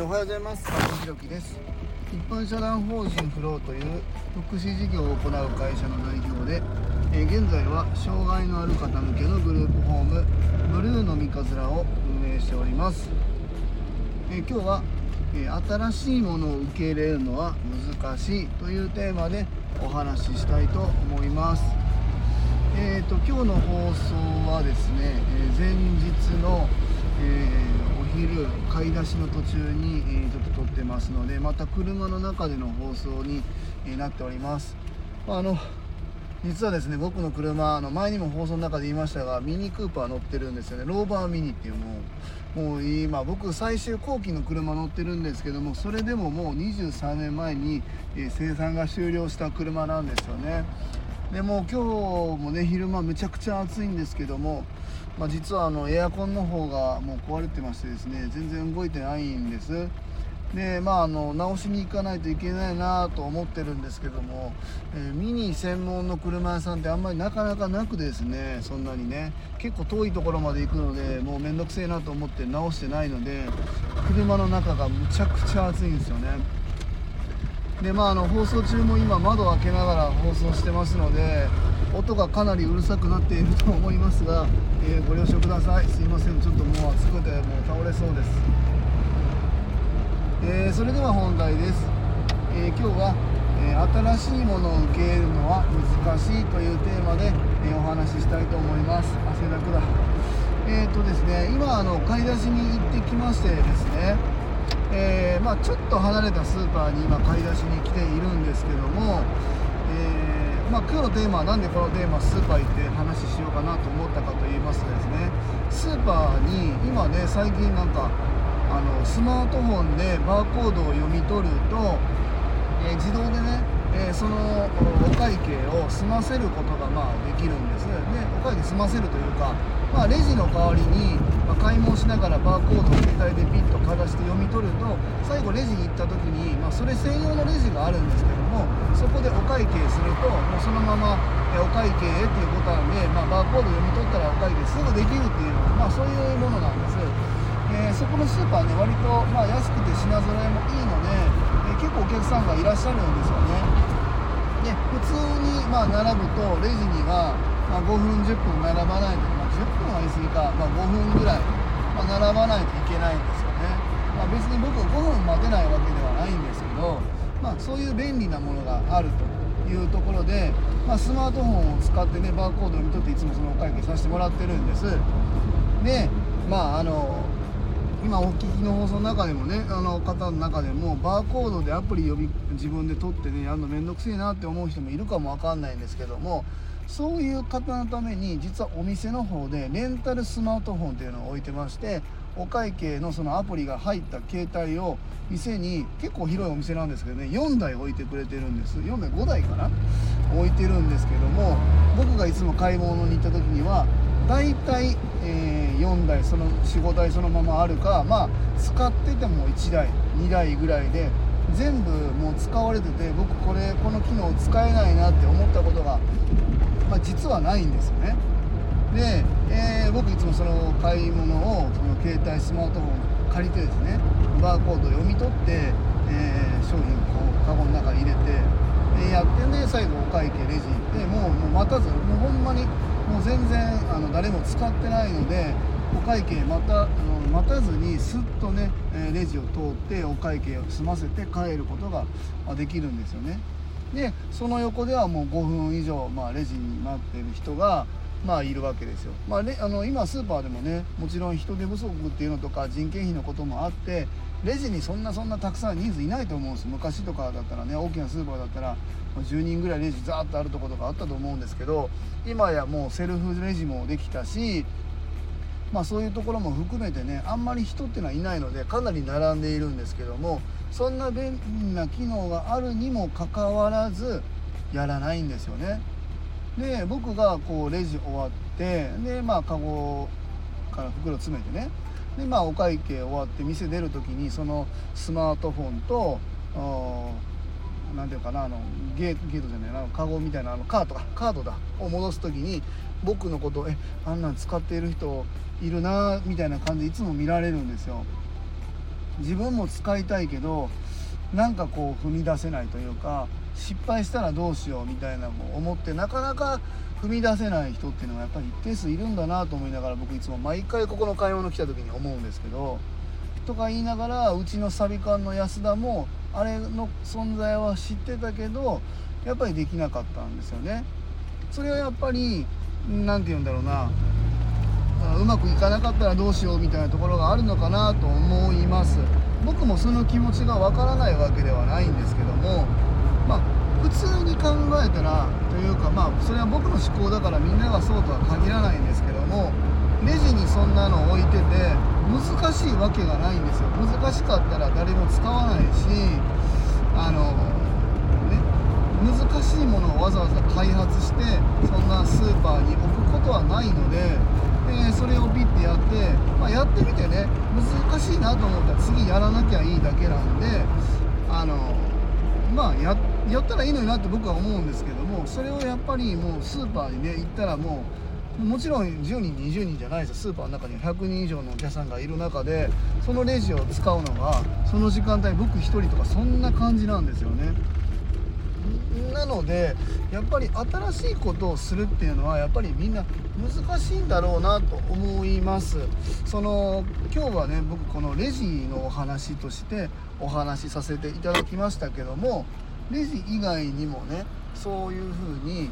おはようございます。加藤弘樹です。一般社団法人フローという福祉事業を行う会社の代表で、え、現在は障害のある方向けのグループホームブルーの三日面を運営しております、え、今日は、え新しいものを受け入れるのは難しいというテーマでお話ししたいと思います。えーと、今日の放送はですね、え前日の、えー、昼買い出しの途中に、え、ちょっと撮ってますのでまた車の中での放送に、え、なっております。あの実はですね僕の車あの前にも放送の中で言いましたがミニクーパー乗ってるんですよね。ローバーミニっていうもうもう今僕最終後期の車乗ってるんですけどもそれでももう23年前に、え生産が終了した車なんですよね。でも今日もね昼間めちゃくちゃ暑いんですけどもまあ、実はあのエアコンの方がもう壊れてましてですね全然動いてないんです。でまああの直しに行かないといけないなと思ってるんですけども、えー、ミニ専門の車屋さんってあんまりなかなかなくですねそんなにね。結構遠いところまで行くのでもうめんどくせえなと思って直してないので車の中がむちゃくちゃ暑いんですよね。でまああの放送中も今窓を開けながら放送してますので音がかなりうるさくなっていると思いますが、えー、ご了承ください。すいません。ちょっともう暑くてもう倒れそうです、えー、それでは本題です、えー、今日は、え新しいものを受け入れるのは難しいというテーマで、えお話ししたいと思います。汗だくだえっ、とですね今あの買い出しに行ってきましてですねえー、まあ、ちょっと離れたスーパーに今買い出しに来ているんですけども、えーまあ、今日のテーマは何でこのテーマスーパー行って話しようかなと思ったかと言いますとですねスーパーに今ね最近なんかあのスマートフォンでバーコードを読み取ると、え、自動でね、えー、そのお会計を済ませることがまあできるんです。でお会計済ませるというか、まあ、レジの代わりに、ま、買い物しながらバーコードを携帯でピッとかざして読み取ると最後レジに行った時に、まあ、それ専用のレジがあるんですけどもそこでお会計するともうそのままお会計へっていうボタンで、まあ、バーコード読み取ったらお会計すぐできるっていう、まあ、そういうものなんです、えー、そこのスーパーね割とまあ安くて品揃えもいいので、えー、結構お客さんがいらっしゃるんですよね。で普通にまあ並ぶとレジには、ま、5分10分並ばないと、まあ、10分は言い過ぎか、まあ、5分ぐらい、ま、並ばないといけないんですよね、まあ、別に僕は5分待てないわけではないんですけどまあ、そういう便利なものがあるというところで、まあ、スマートフォンを使ってねバーコードを読み取っていつもそのお会計させてもらってるんです。でまああの今お聞きの放送の中でもねあの方の中でもバーコードでアプリ呼び自分で取ってねやるの面倒くせえなって思う人もいるかもわかんないんですけどもそういう方のために実はお店の方でレンタルスマートフォンっていうのを置いてましてお会計のそのアプリが入った携帯を店に結構広いお店なんですけどね4台置いてくれてるんです。4台5台かな？置いてるんですけども僕がいつも買い物に行った時には大体、えー、4台その45台そのままあるかまあ使ってても1台2台ぐらいで全部もう使われてて僕これこの機能使えないなって思ったことが、まあ、実はないんですよね。で、えー、僕いつもその買い物をその携帯スマートフォン借りてですねバーコード読み取って、えー、商品をこうカゴの中に入れて、やってね最後お会計レジ行ってもうもう待たずもうほんまにもう全然あの誰も使ってないのでお会計またあの待たずにすっとねレジを通ってお会計を済ませて帰ることができるんですよね。でその横ではもう5分以上、まあ、レジに待ってる人がまあいるわけですよ、まあ、あの今スーパーでもねもちろん人手不足っていうのとか人件費のこともあってレジにそんなそんなたくさん人数いないと思うんです昔とかだったらね大きなスーパーだったら10人ぐらいレジザーッとあるとことかあったと思うんですけど今やもうセルフレジもできたしまあそういうところも含めてねあんまり人っていうのはいないのでかなり並んでいるんですけどもそんな便利な機能があるにもかかわらずやらないんですよね。で僕がこうレジ終わってでまあカゴから袋詰めてね。でまあお会計終わって店出る時にそのスマートフォンと何ていうかなあのゲゲートじゃないなカゴみたいなあのカートかカードだを戻す時に僕のことえあんなん使っている人いるなみたいな感じでいつも見られるんですよ。自分も使いたいけどなんかこう踏み出せないというか失敗したらどうしようみたいなのを思ってなかなか踏み出せない人っていうのはやっぱり一定数いるんだなと思いながら僕いつも毎回ここの買い物来た時に思うんですけどとか言いながらうちのサビ館の安田もあれの存在は知ってたけどやっぱりできなかったんですよね。それはやっぱり何て言うんだろうなうまくいかなかったらどうしようみたいなところがあるのかなと思います僕もその気持ちがわからないわけではないんですけどもまあ普通に考えたらというかまあそれは僕の思考だからみんながそうとは限らないんですけどもレジにそんなの置いてて難しいわけがないんですよ。難しかったら誰も使わないしあのね難しいものをわざわざ開発してそんなスーパーに置くことはないのででそれをピッてやって、まあ、やってみてね難しいなと思ったら次やらなきゃいいだけなんであのまあややったらいいのになって僕は思うんですけどもそれをやっぱりもうスーパーにね行ったらもうもちろん10人20人じゃないですスーパーの中に100人以上のお客さんがいる中でそのレジを使うのがその時間帯僕1人とかそんな感じなんですよね。なのでやっぱり新しいことをするっていうのはやっぱりみんな難しいんだろうなと思いますその今日はね僕このレジのお話としてお話しさせていただきましたけどもレジ以外にもねそういうふうに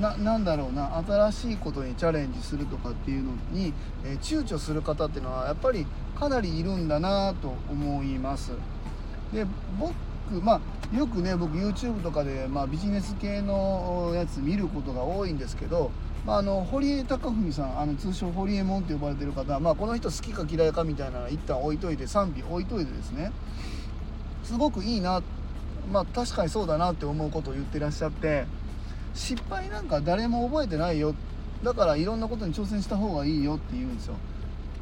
ななんだろうな新しいことにチャレンジするとかっていうのに、えー、躊躇する方っていうのはやっぱりかなりいるんだなと思います。で僕まあよくね僕 YouTube とかで、まあ、ビジネス系のやつ見ることが多いんですけどまあ、あの堀江貴文さんあの通称堀江門と呼ばれてる方は、まあ、この人好きか嫌いかみたいなの一旦置いといて賛否置いといてですねすごくいいなってまあ確かにそうだなって思うことを言ってらっしゃって失敗なんか誰も覚えてないよ。だからいろんなことに挑戦した方がいいよって言うんですよ。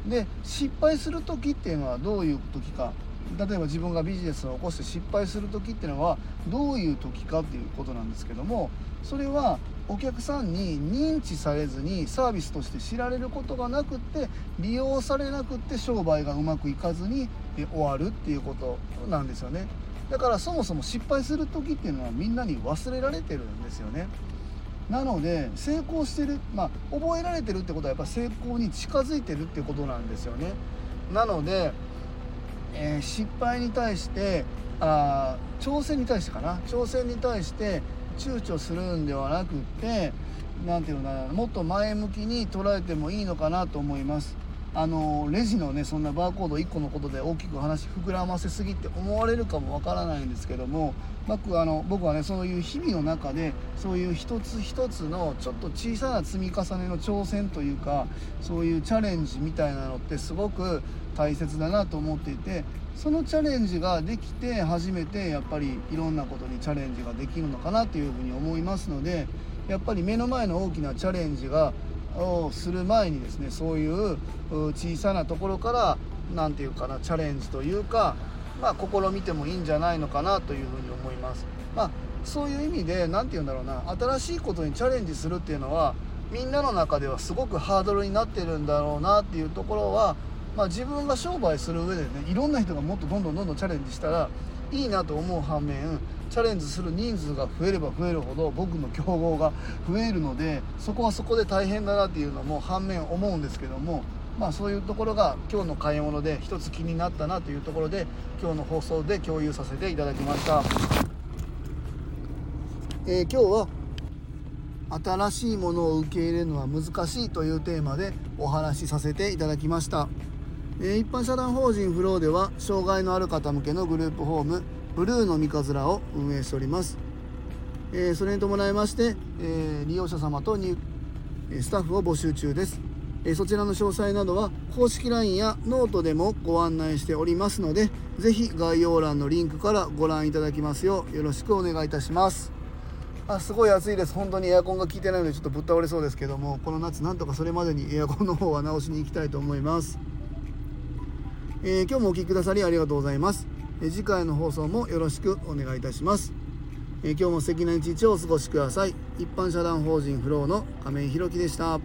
で失敗する時っていうのはどういう時か。例えば自分がビジネスを起こして失敗する時っていうのはどういう時かっていうことなんですけどもそれはお客さんに認知されずにサービスとして知られることがなくって利用されなくって商売がうまくいかずに終わるっていうことなんですよね。だからそもそも失敗する時っていうのはみんなに忘れられてるんですよね。なので成功してるまあ覚えられてるってことはやっぱ成功に近づいてるってことなんですよね。なのでえー、失敗に対してあ挑戦に対してかな？挑戦に対して躊躇するんではなくって何て言うのかなもっと前向きに捉えてもいいのかなと思います。あのレジのねそんなバーコード1個のことで大きく話膨らませすぎって思われるかもわからないんですけども僕あの僕はねそういう日々の中でそういう一つ一つのちょっと小さな積み重ねの挑戦というかそういうチャレンジみたいなのってすごく大切だなと思っていてそのチャレンジができて初めてやっぱりいろんなことにチャレンジができるのかなというふうに思いますのでやっぱり目の前の大きなチャレンジがをする前にですねそういう小さなところから何て言うかなチャレンジというかまあ試みてもいいんじゃないのかなというふうに思います。まあそういう意味で何て言うんだろうな新しいことにチャレンジするっていうのはみんなの中ではすごくハードルになってるんだろうなっていうところはまあ、自分が商売する上でねいろんな人がもっとどんどんどんどんチャレンジしたらいいなと思う反面チャレンジする人数が増えれば増えるほど僕の競合が増えるのでそこはそこで大変だなっていうのも反面思うんですけどもまあそういうところが今日の買い物で一つ気になったなというところで今日の放送で共有させていただきました、えー、今日は新しいものを受け入れるのは難しいというテーマでお話しさせていただきました、一般社団法人フローでは障害のある方向けのグループホームブルーの三日面を運営しております、え、それに伴いまして、え、利用者様とにスタッフを募集中です、え、そちらの詳細などは公式 LINE やノートでもご案内しておりますので是非概要欄のリンクからご覧いただきますようよろしくお願いいたします。あすごい暑いです。本当にエアコンが効いてないのでちょっとぶっ倒れそうですけどもこの夏なんとかそれまでにエアコンの方は直しに行きたいと思います、えー、今日もお聴きくださりありがとうございますえ次回の放送もよろしくお願いいたします。え今日も素敵な一日をお過ごしください。一般社団法人フローの亀井宏樹でした。